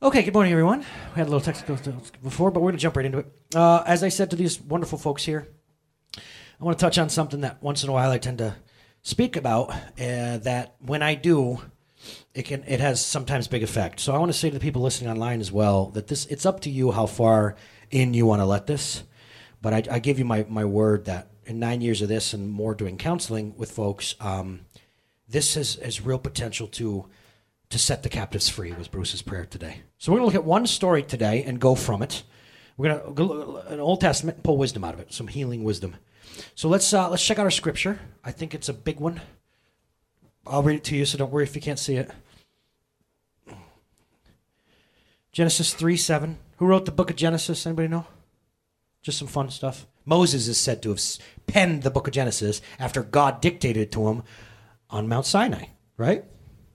Okay, good morning, everyone. We had a little technical before, but we're going to jump right into it. Uh, as I said to these wonderful folks here, I want to touch on something that once in a while I tend to speak about. Uh, that when I do, it can it has sometimes big effect. So I want to say to the people listening online as well that this it's up to you how far in you want to let this. But I, I give you my my word that in nine years of this and more doing counseling with folks, um, this has has real potential to to set the captives free was Bruce's prayer today. So we're going to look at one story today and go from it. We're going to go an Old Testament pull wisdom out of it, some healing wisdom. So let's uh, let's check out our scripture. I think it's a big one. I'll read it to you, so don't worry if you can't see it. Genesis three seven. Who wrote the book of Genesis? Anybody know? Just some fun stuff. Moses is said to have penned the book of Genesis after God dictated to him on Mount Sinai. Right?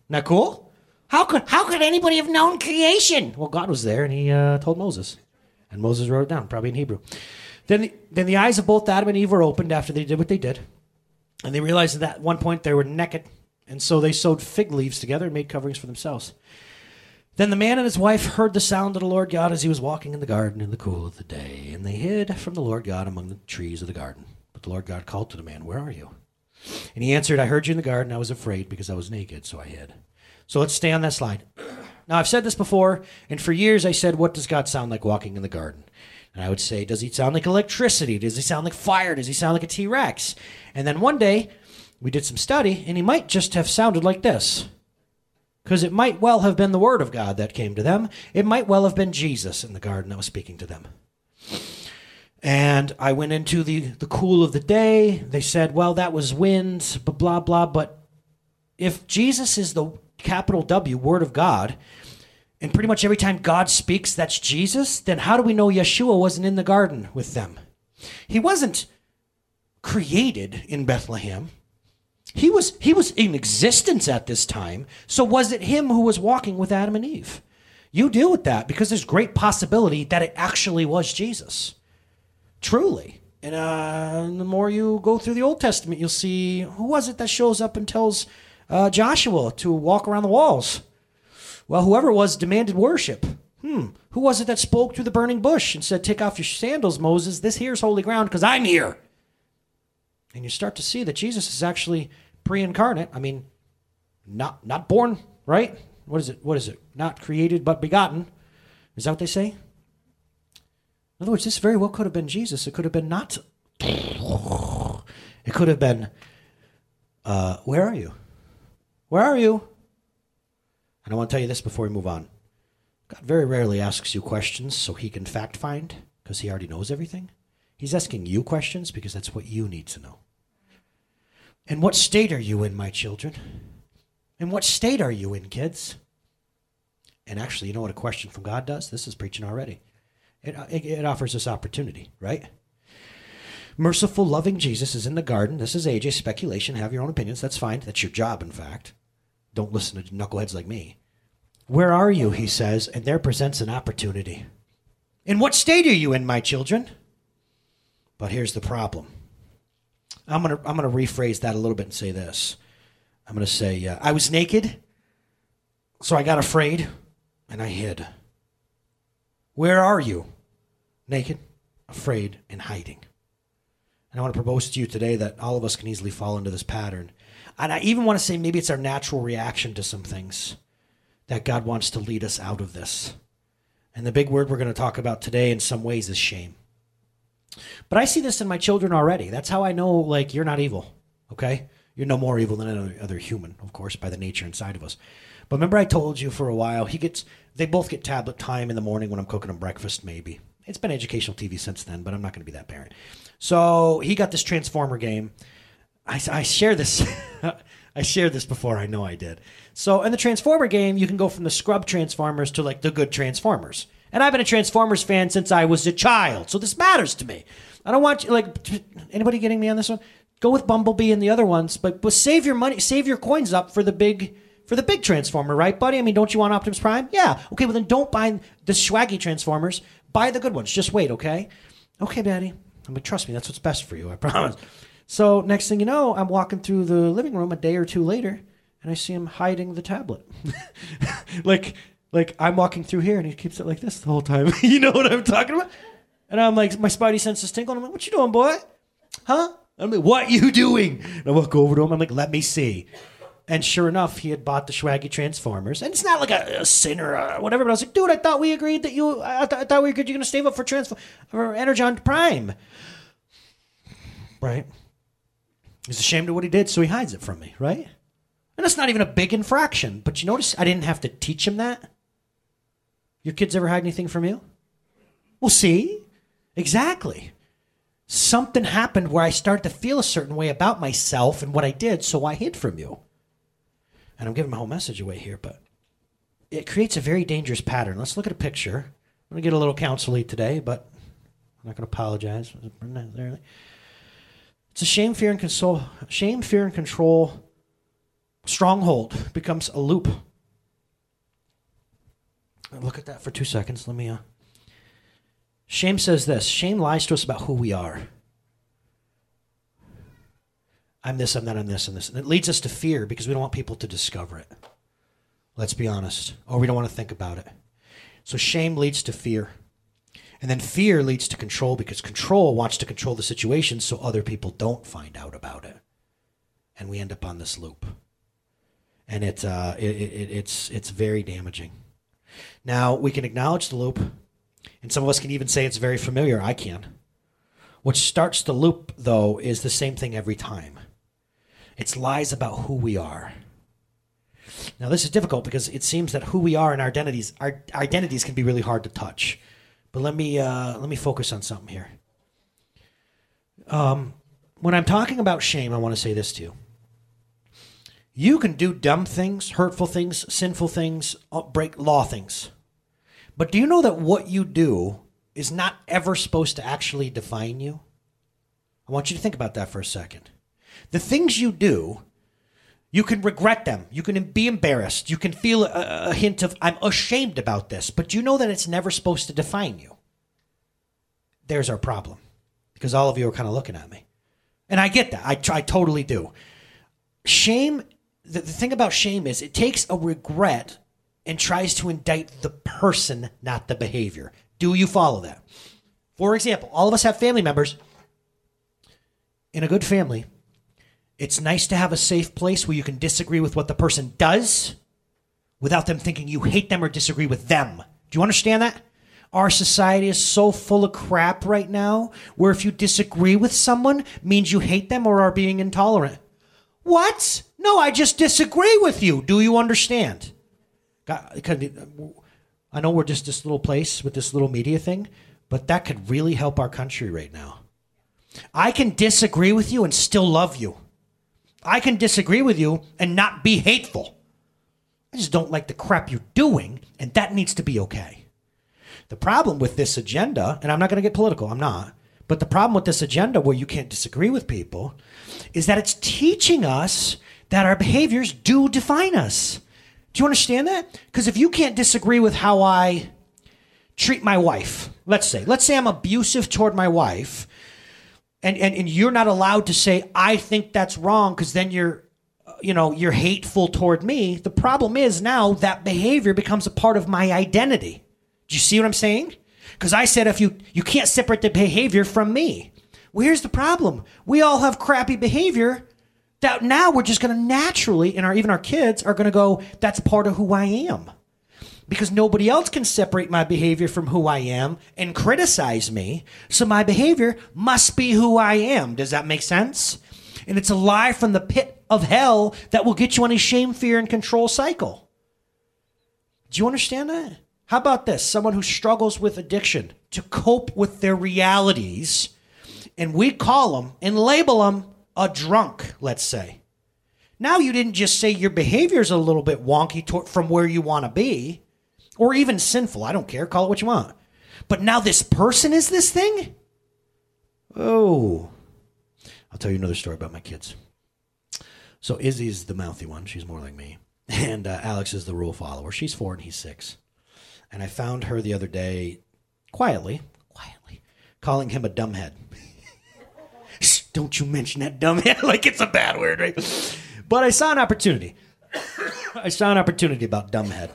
Isn't cool? How could how could anybody have known creation? Well, God was there, and He uh, told Moses, and Moses wrote it down, probably in Hebrew. Then the, then the eyes of both Adam and Eve were opened after they did what they did, and they realized that at one point they were naked, and so they sewed fig leaves together and made coverings for themselves. Then the man and his wife heard the sound of the Lord God as he was walking in the garden in the cool of the day, and they hid from the Lord God among the trees of the garden. But the Lord God called to the man, Where are you? And he answered, I heard you in the garden. I was afraid because I was naked, so I hid. So let's stay on that slide. Now, I've said this before, and for years I said, What does God sound like walking in the garden? And I would say, Does he sound like electricity? Does he sound like fire? Does he sound like a T Rex? And then one day we did some study, and he might just have sounded like this. Because it might well have been the Word of God that came to them. It might well have been Jesus in the garden that was speaking to them. And I went into the, the cool of the day. They said, well, that was wind, blah, blah, blah. But if Jesus is the capital W, Word of God, and pretty much every time God speaks, that's Jesus, then how do we know Yeshua wasn't in the garden with them? He wasn't created in Bethlehem. He was he was in existence at this time. So was it him who was walking with Adam and Eve? You deal with that because there's great possibility that it actually was Jesus. Truly. And uh, the more you go through the Old Testament, you'll see who was it that shows up and tells uh, Joshua to walk around the walls? Well, whoever it was demanded worship. Hmm. Who was it that spoke through the burning bush and said, Take off your sandals, Moses? This here's holy ground because I'm here. And you start to see that Jesus is actually pre-incarnate. I mean, not not born, right? What is it? What is it? Not created but begotten. Is that what they say? In other words, this very well could have been Jesus. It could have been not. It could have been. Uh, where are you? Where are you? And I want to tell you this before we move on. God very rarely asks you questions so he can fact find because he already knows everything. He's asking you questions because that's what you need to know. And what state are you in, my children? And what state are you in, kids? And actually, you know what a question from God does? This is preaching already. It, uh, it, it offers us opportunity, right? Merciful, loving Jesus is in the garden. This is AJ speculation. Have your own opinions. That's fine. That's your job, in fact. Don't listen to knuckleheads like me. Where are you? He says, and there presents an opportunity. In what state are you in, my children? But here's the problem. I'm gonna I'm gonna rephrase that a little bit and say this. I'm gonna say uh, I was naked, so I got afraid, and I hid. Where are you? Naked, afraid, and hiding. And I want to propose to you today that all of us can easily fall into this pattern. And I even want to say maybe it's our natural reaction to some things that God wants to lead us out of this. And the big word we're going to talk about today in some ways is shame. But I see this in my children already. That's how I know, like, you're not evil, okay? You're no more evil than any other human, of course, by the nature inside of us. But remember, I told you for a while, he gets, they both get tablet time in the morning when I'm cooking them breakfast, maybe. It's been educational TV since then, but I'm not going to be that parent. So he got this Transformer game. I, I share this. I shared this before. I know I did. So in the Transformer game, you can go from the scrub Transformers to like the good Transformers. And I've been a Transformers fan since I was a child, so this matters to me. I don't want you like anybody getting me on this one. Go with Bumblebee and the other ones, but but save your money, save your coins up for the big for the big Transformer, right, buddy? I mean, don't you want Optimus Prime? Yeah. Okay, well then don't buy the swaggy Transformers. Buy the good ones. Just wait, okay? Okay, Daddy. I mean, trust me, that's what's best for you. I promise. So next thing you know, I'm walking through the living room a day or two later, and I see him hiding the tablet. like Like I'm walking through here and he keeps it like this the whole time. you know what I'm talking about? And I'm like, my spidey senses tingle. And I'm like, what you doing, boy? Huh? I'm like, what you doing? And I walk over to him. I'm like, let me see. And sure enough, he had bought the Swaggy Transformers. And it's not like a, a sin or a whatever, but I was like, dude, I thought we agreed that you, I, th- I thought we agreed you're going to save up for Transform, for Energon Prime. Right? He's ashamed of what he did, so he hides it from me, right? And that's not even a big infraction. But you notice I didn't have to teach him that? Your kids ever hide anything from you? Well, see? Exactly. Something happened where I started to feel a certain way about myself and what I did, so I hid from you. And I'm giving my whole message away here, but it creates a very dangerous pattern. Let's look at a picture. I'm going to get a little counseling today, but I'm not going to apologize. It's a shame, fear, and console. Shame, fear, and control stronghold becomes a loop. Look at that for two seconds. Let me. Uh... Shame says this shame lies to us about who we are. I'm this, I'm that, I'm this, and this. And it leads us to fear because we don't want people to discover it. Let's be honest. Or we don't want to think about it. So shame leads to fear. And then fear leads to control because control wants to control the situation so other people don't find out about it. And we end up on this loop. And it, uh, it, it, it's, it's very damaging. Now, we can acknowledge the loop, and some of us can even say it's very familiar. I can. What starts the loop, though, is the same thing every time it's lies about who we are. Now, this is difficult because it seems that who we are and our identities, our identities can be really hard to touch. But let me uh, let me focus on something here. Um, when I'm talking about shame, I want to say this to you. You can do dumb things, hurtful things, sinful things, uh, break law things. But do you know that what you do is not ever supposed to actually define you? I want you to think about that for a second. The things you do, you can regret them. You can be embarrassed. You can feel a, a hint of, I'm ashamed about this. But you know that it's never supposed to define you. There's our problem. Because all of you are kind of looking at me. And I get that. I, I totally do. Shame the, the thing about shame is it takes a regret and tries to indict the person, not the behavior. Do you follow that? For example, all of us have family members. In a good family, it's nice to have a safe place where you can disagree with what the person does without them thinking you hate them or disagree with them. Do you understand that? Our society is so full of crap right now where if you disagree with someone means you hate them or are being intolerant. What? No, I just disagree with you. Do you understand? I know we're just this little place with this little media thing, but that could really help our country right now. I can disagree with you and still love you. I can disagree with you and not be hateful. I just don't like the crap you're doing, and that needs to be okay. The problem with this agenda, and I'm not going to get political, I'm not, but the problem with this agenda where you can't disagree with people is that it's teaching us that our behaviors do define us. Do you understand that? Because if you can't disagree with how I treat my wife, let's say, let's say I'm abusive toward my wife, and, and, and you're not allowed to say, I think that's wrong, because then you're uh, you know you're hateful toward me. The problem is now that behavior becomes a part of my identity. Do you see what i'm saying? Because i said if you you can't separate the behavior from me. Well here's the problem. We all have crappy behavior that now we're just going to naturally, and our even our kids are going to go, that's part of who I am. Because nobody else can separate my behavior from who I am and criticize me. So my behavior must be who I am. Does that make sense? And it's a lie from the pit of hell that will get you on a shame, fear, and control cycle. Do you understand that? How about this? Someone who struggles with addiction to cope with their realities, and we call them and label them a drunk, let's say. Now you didn't just say your behavior is a little bit wonky from where you want to be, or even sinful. I don't care. Call it what you want. But now this person is this thing? Oh. I'll tell you another story about my kids. So Izzy's the mouthy one. She's more like me. And uh, Alex is the rule follower. She's four and he's six. And I found her the other day, quietly, quietly, calling him a dumbhead. don't you mention that dumbhead like it's a bad word, right? But I saw an opportunity. I saw an opportunity about dumbhead.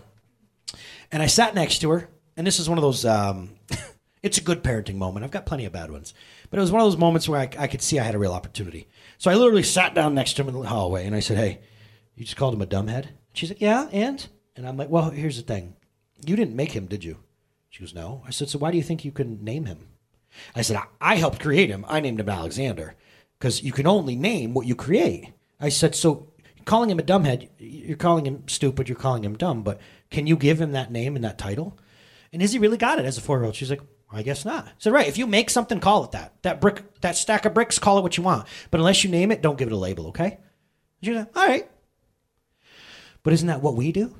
And I sat next to her, and this is one of those. Um, it's a good parenting moment. I've got plenty of bad ones, but it was one of those moments where I, I could see I had a real opportunity. So I literally sat down next to him in the hallway, and I said, "Hey, you just called him a dumbhead?" She's like, "Yeah, and?" And I'm like, "Well, here's the thing. You didn't make him, did you?" She goes, "No." I said, "So why do you think you can name him?" I said, I, I helped create him. I named him Alexander because you can only name what you create. I said, so calling him a dumbhead, you're calling him stupid, you're calling him dumb, but can you give him that name and that title? And has he really got it as a four year old. She's like, I guess not. So right, if you make something, call it that. That brick, that stack of bricks, call it what you want. But unless you name it, don't give it a label, okay? She's like, all right. But isn't that what we do?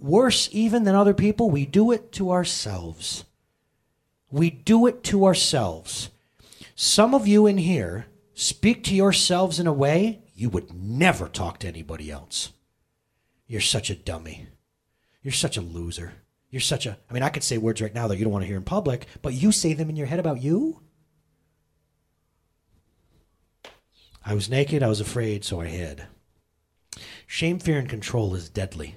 Worse even than other people, we do it to ourselves. We do it to ourselves. Some of you in here speak to yourselves in a way you would never talk to anybody else. You're such a dummy. You're such a loser. You're such a. I mean, I could say words right now that you don't want to hear in public, but you say them in your head about you? I was naked, I was afraid, so I hid. Shame, fear, and control is deadly.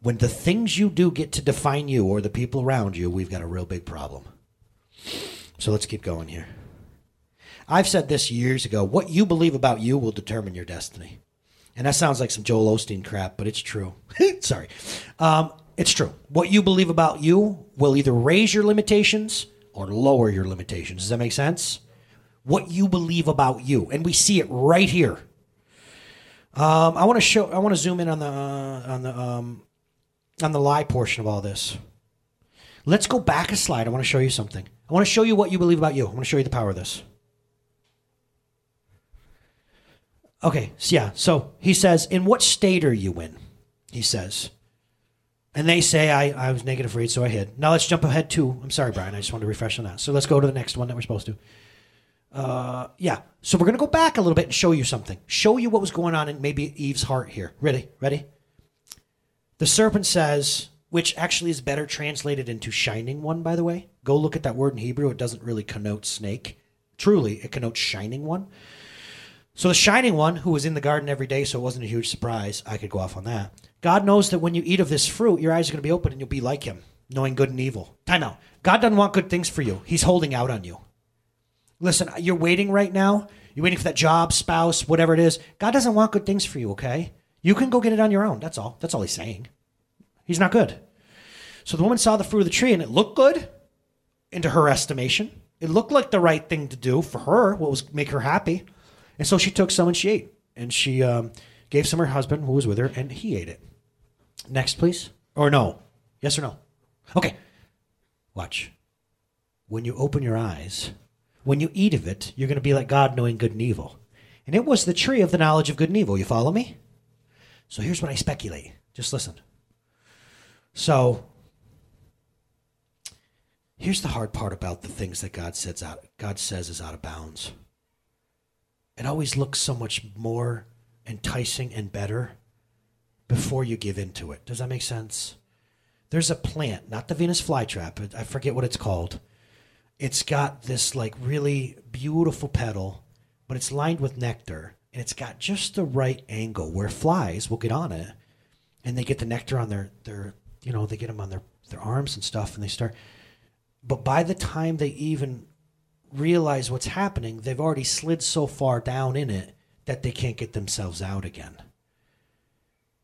When the things you do get to define you or the people around you, we've got a real big problem. So let's keep going here. I've said this years ago what you believe about you will determine your destiny. And that sounds like some Joel Osteen crap, but it's true. Sorry. Um, it's true. What you believe about you will either raise your limitations or lower your limitations. Does that make sense? What you believe about you. And we see it right here. Um, I want to show. I want to zoom in on the uh, on the um, on the lie portion of all this. Let's go back a slide. I want to show you something. I want to show you what you believe about you. I want to show you the power of this. Okay, so yeah. So he says, In what state are you in? He says. And they say, I, I was negative afraid, so I hid. Now let's jump ahead to, I'm sorry, Brian, I just wanted to refresh on that. So let's go to the next one that we're supposed to. Uh, yeah. So we're to go back a little bit and show you something. Show you what was going on in maybe Eve's heart here. Ready? Ready? The serpent says, which actually is better translated into shining one, by the way. Go look at that word in Hebrew. It doesn't really connote snake. Truly, it connotes shining one. So the shining one, who was in the garden every day, so it wasn't a huge surprise, I could go off on that. God knows that when you eat of this fruit, your eyes are going to be open and you'll be like him, knowing good and evil. Time out. God doesn't want good things for you. He's holding out on you. Listen, you're waiting right now. You're waiting for that job, spouse, whatever it is. God doesn't want good things for you, okay? You can go get it on your own. That's all. That's all he's saying. He's not good. So the woman saw the fruit of the tree and it looked good into her estimation. It looked like the right thing to do for her, what was make her happy. And so she took some and she ate. And she um, gave some her husband who was with her, and he ate it. Next, please. Or no. Yes or no? Okay. Watch. When you open your eyes, when you eat of it, you're going to be like God, knowing good and evil. And it was the tree of the knowledge of good and evil. You follow me? So here's what I speculate. Just listen. So here's the hard part about the things that God says out God says is out of bounds it always looks so much more enticing and better before you give into it. Does that make sense? There's a plant, not the Venus flytrap, I forget what it's called. It's got this like really beautiful petal, but it's lined with nectar, and it's got just the right angle where flies will get on it, and they get the nectar on their their you know they get them on their their arms and stuff, and they start. But by the time they even realize what's happening, they've already slid so far down in it that they can't get themselves out again.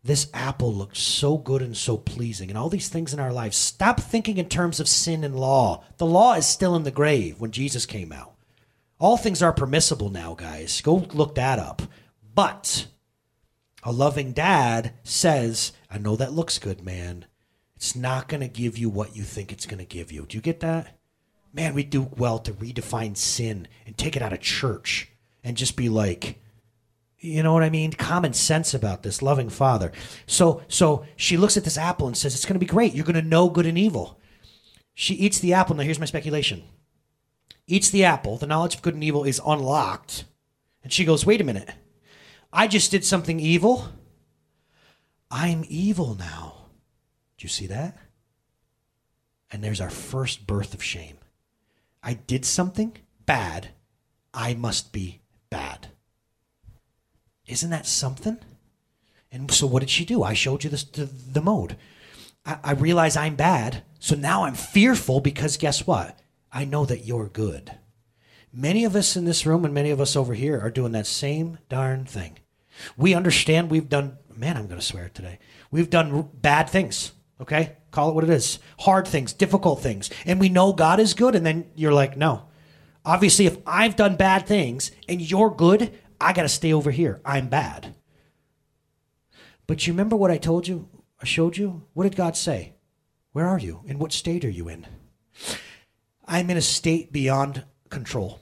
This apple looks so good and so pleasing, and all these things in our lives. Stop thinking in terms of sin and law. The law is still in the grave when Jesus came out. All things are permissible now, guys. Go look that up. But a loving dad says, I know that looks good, man. It's not going to give you what you think it's going to give you. Do you get that? Man, we do well to redefine sin and take it out of church and just be like, you know what I mean? Common sense about this loving father. So, so she looks at this apple and says, "It's going to be great. You're going to know good and evil." She eats the apple. Now, here's my speculation. Eats the apple. The knowledge of good and evil is unlocked, and she goes, "Wait a minute. I just did something evil. I'm evil now. Do you see that?" And there's our first birth of shame. I did something bad, I must be bad. Isn't that something? And so what did she do? I showed you this the, the mode. I, I realize I'm bad. So now I'm fearful because guess what? I know that you're good. Many of us in this room and many of us over here are doing that same darn thing. We understand we've done, man, I'm going to swear today. We've done bad things, okay? Call it what it is hard things, difficult things. And we know God is good. And then you're like, no. Obviously, if I've done bad things and you're good, I got to stay over here. I'm bad. But you remember what I told you? I showed you? What did God say? Where are you? In what state are you in? I'm in a state beyond control.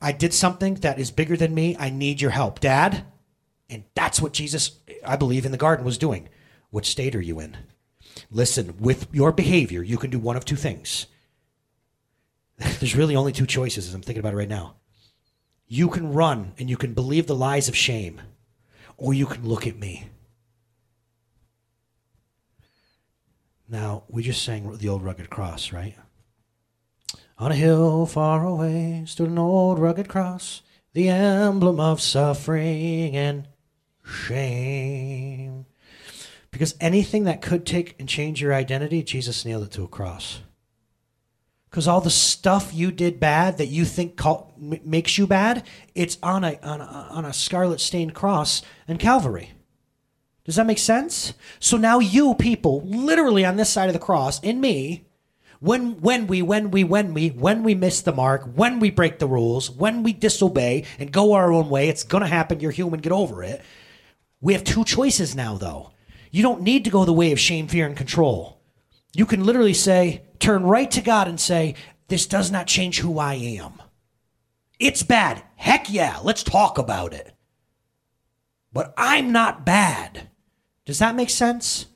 I did something that is bigger than me. I need your help, Dad. And that's what Jesus, I believe, in the garden was doing. What state are you in? Listen, with your behavior, you can do one of two things. There's really only two choices as I'm thinking about it right now. You can run and you can believe the lies of shame, or you can look at me. Now, we just sang the old rugged cross, right? On a hill far away stood an old rugged cross, the emblem of suffering and shame. Because anything that could take and change your identity, Jesus nailed it to a cross. Because all the stuff you did bad that you think call, m- makes you bad, it's on a, on a, on a scarlet stained cross in Calvary. Does that make sense? So now you people, literally on this side of the cross, in me, when when we when we when we when we miss the mark, when we break the rules, when we disobey and go our own way, it's to happen. You're human, get over it. We have two choices now though. You don't need to go the way of shame, fear and control. You can literally say, turn right to God and say, this does not change who I am. It's bad. Heck yeah, let's talk about it. But I'm not bad. Does that make sense?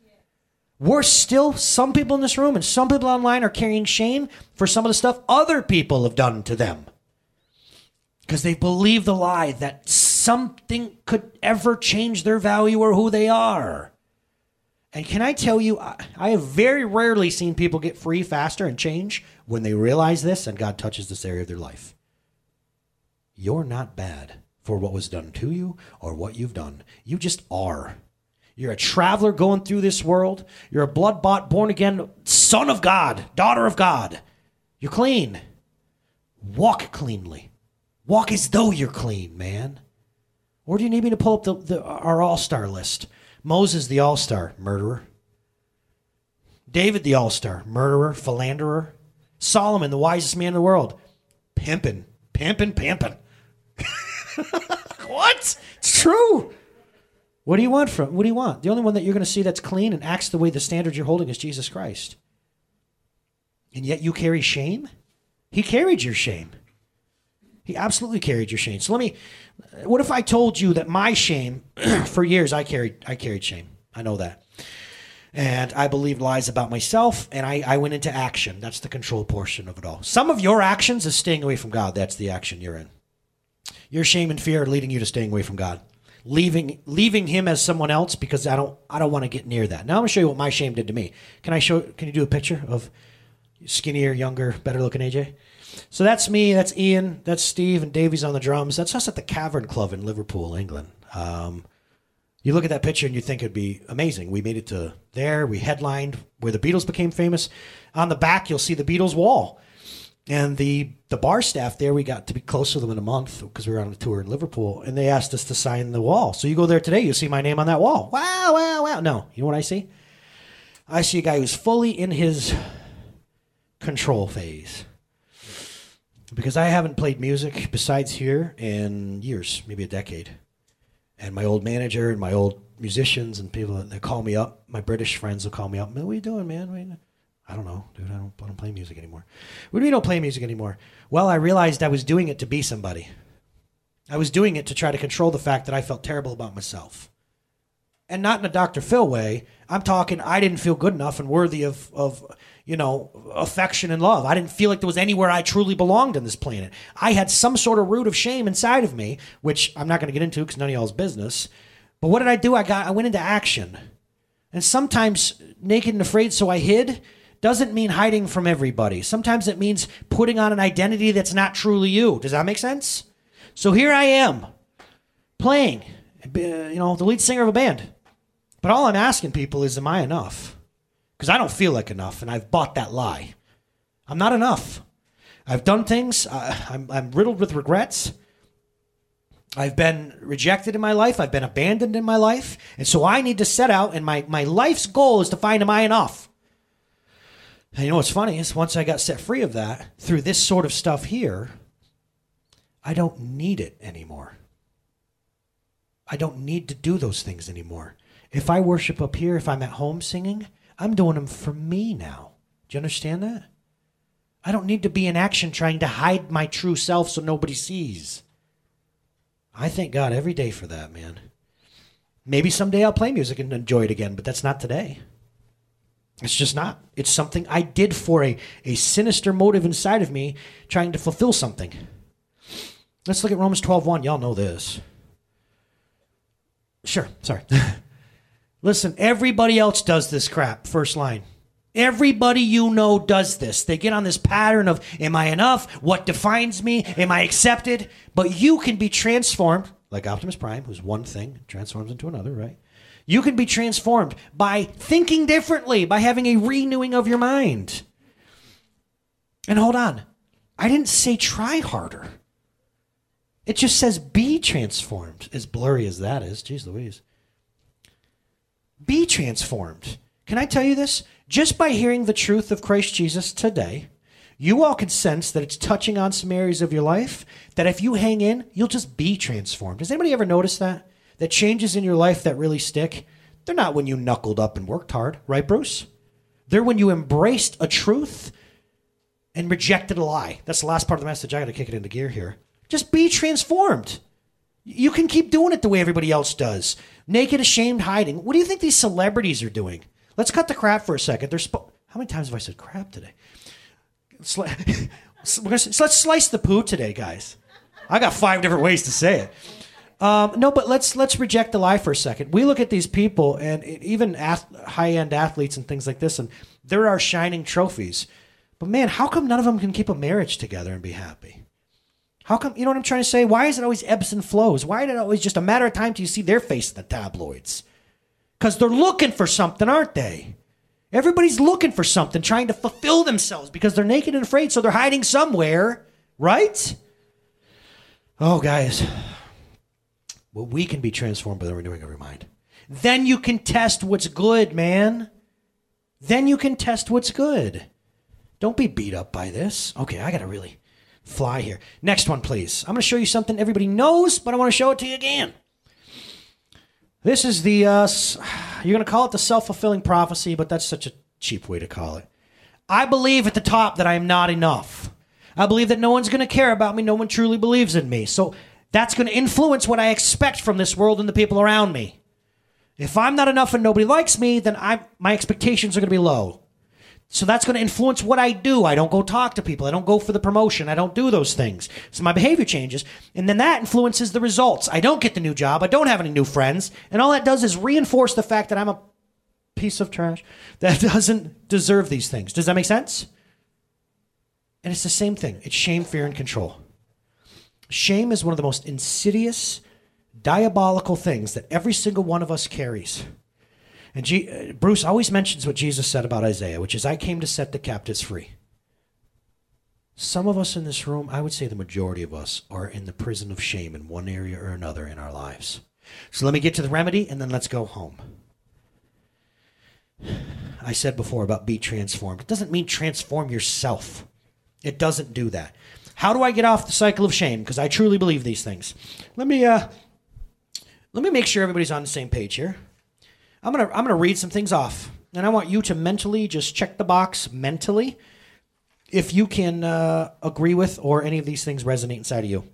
We're still, some people in this room and some people online are carrying shame for some of the stuff other people have done to them. Because they believe the lie that something could ever change their value or who they are. And can I tell you, I have very rarely seen people get free faster and change when they realize this and God touches this area of their life. You're not bad for what was done to you or what you've done. You just are. You're a traveler going through this world. You're a blood bought, born again son of God, daughter of God. You're clean. Walk cleanly. Walk as though you're clean, man. Or do you need me to pull up the, the our all star list? Moses, the all star, murderer. David, the all star, murderer, philanderer. Solomon, the wisest man in the world, pimping, pimping, pimping. what? It's true. What do you want from? What do you want? The only one that you're going to see that's clean and acts the way the standard you're holding is Jesus Christ. And yet you carry shame. He carried your shame. He absolutely carried your shame. So let me. What if I told you that my shame, for years I carried I carried shame. I know that. And I believed lies about myself, and I, I went into action. That's the control portion of it all. Some of your actions is staying away from God. That's the action you're in. Your shame and fear are leading you to staying away from God leaving leaving him as someone else because I don't I don't want to get near that. Now I'm gonna show you what my shame did to me. Can I show? Can you do a picture of skinnier, younger, better looking AJ? So that's me. That's Ian. That's Steve and Davies on the drums. That's us at the Cavern Club in Liverpool, England. Um, you look at that picture and you think it'd be amazing. We made it to there. We headlined where the Beatles became famous. On the back, you'll see the Beatles wall. And the the bar staff there, we got to be close to them in a month because we were on a tour in Liverpool, and they asked us to sign the wall. So you go there today, you see my name on that wall. Wow, wow, wow. No, you know what I see? I see a guy who's fully in his control phase. Because I haven't played music besides here in years, maybe a decade. And my old manager and my old musicians and people that call me up, my British friends will call me up. What are you doing, man? I don't know, dude. I don't, I don't play music anymore. What do you don't play music anymore? Well, I realized I was doing it to be somebody. I was doing it to try to control the fact that I felt terrible about myself. And not in a Dr. Phil way. I'm talking, I didn't feel good enough and worthy of, of, you know, affection and love. I didn't feel like there was anywhere I truly belonged on this planet. I had some sort of root of shame inside of me, which I'm not going to get into because none of y'all's business. But what did I do? I got, I went into action. And sometimes naked and afraid, so I hid doesn't mean hiding from everybody. Sometimes it means putting on an identity that's not truly you. Does that make sense? So here I am playing, uh, you know, the lead singer of a band. But all I'm asking people is, am I enough? because I don't feel like enough, and I've bought that lie. I'm not enough. I've done things. Uh, I'm, I'm riddled with regrets. I've been rejected in my life. I've been abandoned in my life. And so I need to set out, and my, my life's goal is to find, am I enough? And you know what's funny is once I got set free of that through this sort of stuff here, I don't need it anymore. I don't need to do those things anymore. If I worship up here, if I'm at home singing, I'm doing them for me now. Do you understand that? I don't need to be in action trying to hide my true self so nobody sees. I thank God every day for that, man. Maybe someday I'll play music and enjoy it again, but that's not today. It's just not. It's something I did for a, a sinister motive inside of me trying to fulfill something. Let's look at Romans 12 1. Y'all know this. Sure, sorry. Listen, everybody else does this crap. First line. Everybody you know does this. They get on this pattern of, am I enough? What defines me? Am I accepted? But you can be transformed, like Optimus Prime, who's one thing, transforms into another, right? You can be transformed by thinking differently, by having a renewing of your mind. And hold on, I didn't say try harder. It just says be transformed, as blurry as that is. Jeez Louise. Be transformed. Can I tell you this? Just by hearing the truth of Christ Jesus today, you all can sense that it's touching on some areas of your life that if you hang in, you'll just be transformed. Has anybody ever noticed that? That changes in your life that really stick, they're not when you knuckled up and worked hard, right, Bruce? They're when you embraced a truth and rejected a lie. That's the last part of the message. I got to kick it into gear here. Just be transformed. You can keep doing it the way everybody else does. Naked, ashamed, hiding. What do you think these celebrities are doing? Let's cut the crap for a second. They're How many times have I said crap today? Sli- let's slice the poo today, guys. I got five different ways to say it. Um, no, but let's let's reject the lie for a second. We look at these people, and even ath- high end athletes and things like this, and there are shining trophies. But man, how come none of them can keep a marriage together and be happy? How come, you know what I'm trying to say? Why is it always ebbs and flows? Why is it always just a matter of time till you see their face in the tabloids? Because they're looking for something, aren't they? Everybody's looking for something, trying to fulfill themselves because they're naked and afraid, so they're hiding somewhere, right? Oh, guys. Well, we can be transformed by the renewing of your mind. Then you can test what's good, man. Then you can test what's good. Don't be beat up by this. Okay, I got to really fly here. Next one, please. I'm going to show you something everybody knows, but I want to show it to you again. This is the, uh, you're going to call it the self fulfilling prophecy, but that's such a cheap way to call it. I believe at the top that I am not enough. I believe that no one's going to care about me. No one truly believes in me. So that's going to influence what I expect from this world and the people around me. If I'm not enough and nobody likes me, then I'm, my expectations are going to be low. So that's going to influence what I do. I don't go talk to people. I don't go for the promotion. I don't do those things. So my behavior changes. And then that influences the results. I don't get the new job. I don't have any new friends. And all that does is reinforce the fact that I'm a piece of trash that doesn't deserve these things. Does that make sense? And it's the same thing it's shame, fear, and control. Shame is one of the most insidious, diabolical things that every single one of us carries. And G- uh, Bruce always mentions what Jesus said about Isaiah, which is, I came to set the captives free. Some of us in this room, I would say the majority of us, are in the prison of shame in one area or another in our lives. So let me get to the remedy and then let's go home. I said before about be transformed. It doesn't mean transform yourself, it doesn't do that. How do I get off the cycle of shame? Because I truly believe these things. Let me uh, let me make sure everybody's on the same page here. I'm gonna I'm gonna read some things off, and I want you to mentally just check the box mentally if you can uh, agree with or any of these things resonate inside of you.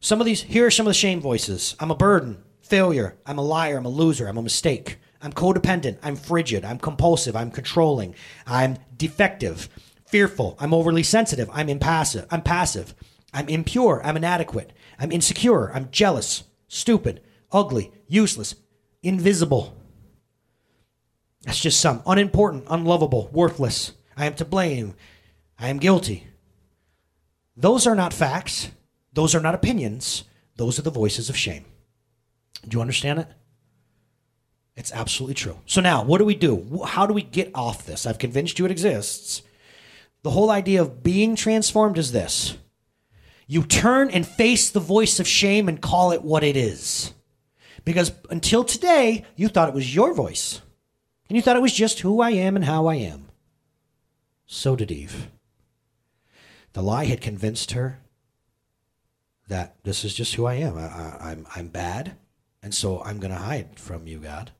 Some of these here are some of the shame voices. I'm a burden, failure. I'm a liar. I'm a loser. I'm a mistake. I'm codependent. I'm frigid. I'm compulsive. I'm controlling. I'm defective, fearful. I'm overly sensitive. I'm impassive. I'm passive. I'm impure. I'm inadequate. I'm insecure. I'm jealous, stupid, ugly, useless, invisible. That's just some. Unimportant, unlovable, worthless. I am to blame. I am guilty. Those are not facts. Those are not opinions. Those are the voices of shame. Do you understand it? It's absolutely true. So now, what do we do? How do we get off this? I've convinced you it exists. The whole idea of being transformed is this you turn and face the voice of shame and call it what it is. Because until today, you thought it was your voice. And you thought it was just who I am and how I am. So did Eve. The lie had convinced her that this is just who I am. I, am I'm, I'm bad, and so I'm going to hide from you, God.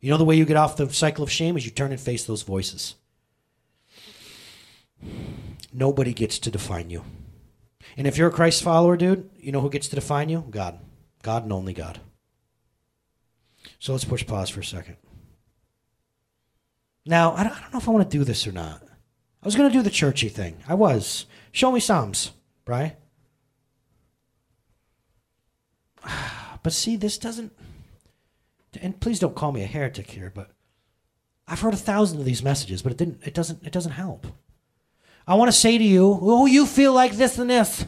You know the way you get off the cycle of shame is you turn and face those voices. Nobody gets to define you. And if you're a Christ follower, dude, you know who gets to define you? God. God and only God. So let's push pause for a second. Now, I don't, know if I want to do this or not. I was going to do the churchy thing. I was. Show me Psalms, Brian. But see, this doesn't. And please don't call me a heretic here, but I've heard a thousand of these messages, but it didn't. It doesn't. It doesn't help. I want to say to you, oh, you feel like this and this,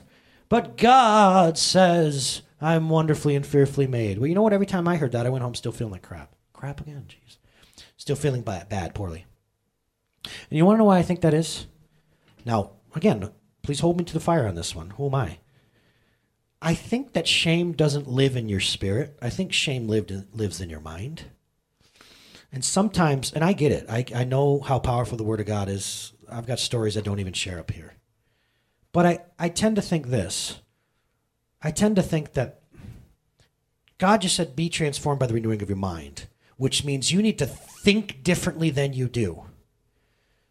but God says I'm wonderfully and fearfully made. Well, you know what? Every time I heard that, I went home still feeling like crap. Crap again, jeez. Still feeling bad, bad, poorly. And you want to know why I think that is? Now, again, please hold me to the fire on this one. Who am I? I think that shame doesn't live in your spirit. I think shame lived in, lives in your mind. And sometimes, and I get it, I, I know how powerful the Word of God is I've got stories I don't even share up here. But I, I tend to think this. I tend to think that God just said, be transformed by the renewing of your mind, which means you need to think differently than you do.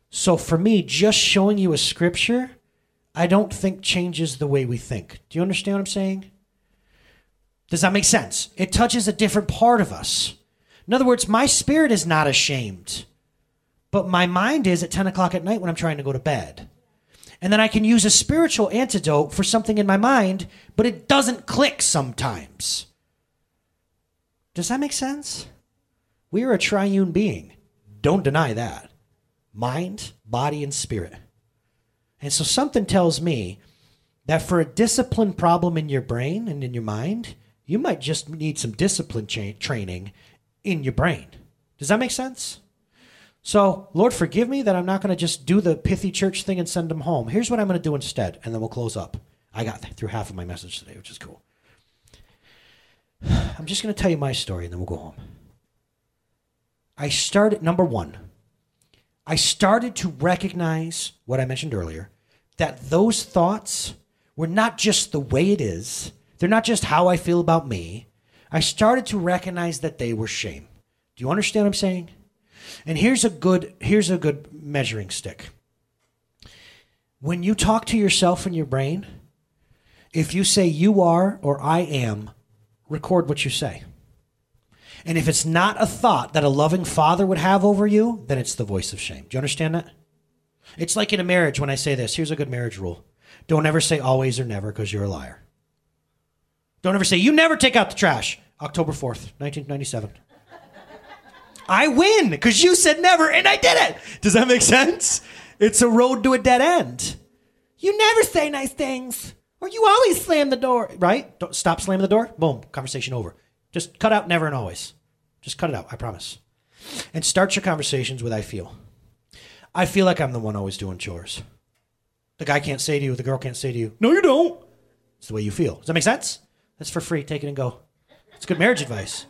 So for me, just showing you a scripture, I don't think changes the way we think. Do you understand what I'm saying? Does that make sense? It touches a different part of us. In other words, my spirit is not ashamed but my mind is at 10 o'clock at night when I'm trying to go to bed. And then I can use a spiritual antidote for something in my mind, but it doesn't click sometimes. Does that make sense? We are a triune being. Don't deny that. Mind, body, and spirit. And so something tells me that for a discipline problem in your brain and in your mind, you might just need some discipline cha- training in your brain. Does that make sense? So, Lord, forgive me that I'm not going to just do the pithy church thing and send them home. Here's what I'm going to do instead, and then we'll close up. I got through half of my message today, which is cool. I'm just going to tell you my story, and then we'll go home. I started, number one, I started to recognize what I mentioned earlier that those thoughts were not just the way it is, they're not just how I feel about me. I started to recognize that they were shame. Do you understand what I'm saying? And here's a good here's a good measuring stick. When you talk to yourself in your brain, if you say you are or I am, record what you say. And if it's not a thought that a loving father would have over you, then it's the voice of shame. Do you understand that? It's like in a marriage when I say this. Here's a good marriage rule don't ever say always or never because you're a liar. Don't ever say, you never take out the trash. October 4th, 1997. I win because you said never and I did it. Does that make sense? It's a road to a dead end. You never say nice things, or you always slam the door, right? Don't stop slamming the door. Boom, conversation over. Just cut out never and always. Just cut it out, I promise. And start your conversations with I feel. I feel like I'm the one always doing chores. The guy can't say to you, the girl can't say to you, no, you don't. It's the way you feel. Does that make sense? That's for free. Take it and go. It's good marriage advice.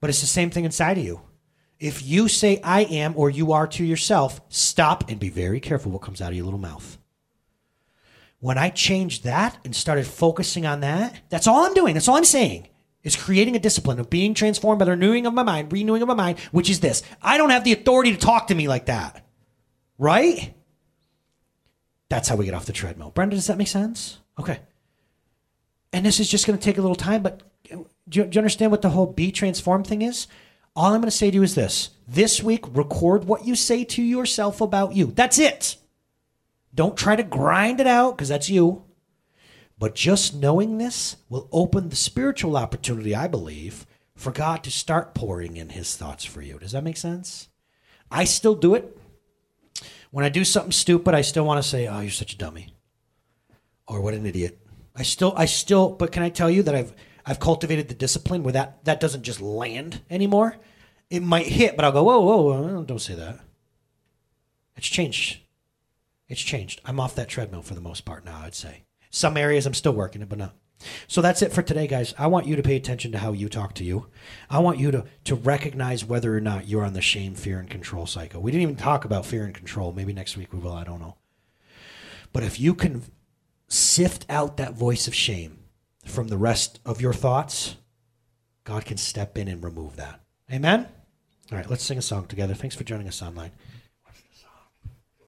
But it's the same thing inside of you. If you say I am or you are to yourself, stop and be very careful what comes out of your little mouth. When I changed that and started focusing on that, that's all I'm doing. That's all I'm saying is creating a discipline of being transformed by the renewing of my mind, renewing of my mind, which is this. I don't have the authority to talk to me like that. Right? That's how we get off the treadmill. Brenda, does that make sense? Okay. And this is just going to take a little time, but do you, do you understand what the whole be transformed thing is? All I'm going to say to you is this this week, record what you say to yourself about you. That's it. Don't try to grind it out because that's you. But just knowing this will open the spiritual opportunity, I believe, for God to start pouring in his thoughts for you. Does that make sense? I still do it. When I do something stupid, I still want to say, "Oh, you're such a dummy." Or what an idiot. I still I still but can I tell you that I've I've cultivated the discipline where that that doesn't just land anymore. it might hit, but I'll go, whoa, whoa, whoa, don't say that. It's changed. It's changed. I'm off that treadmill for the most part now, I'd say. Some areas I'm still working it, but not. So that's it for today, guys. I want you to pay attention to how you talk to you. I want you to, to recognize whether or not you're on the shame, fear, and control cycle. We didn't even talk about fear and control. Maybe next week we will. I don't know. But if you can sift out that voice of shame from the rest of your thoughts, God can step in and remove that. Amen? All right, let's sing a song together. Thanks for joining us online.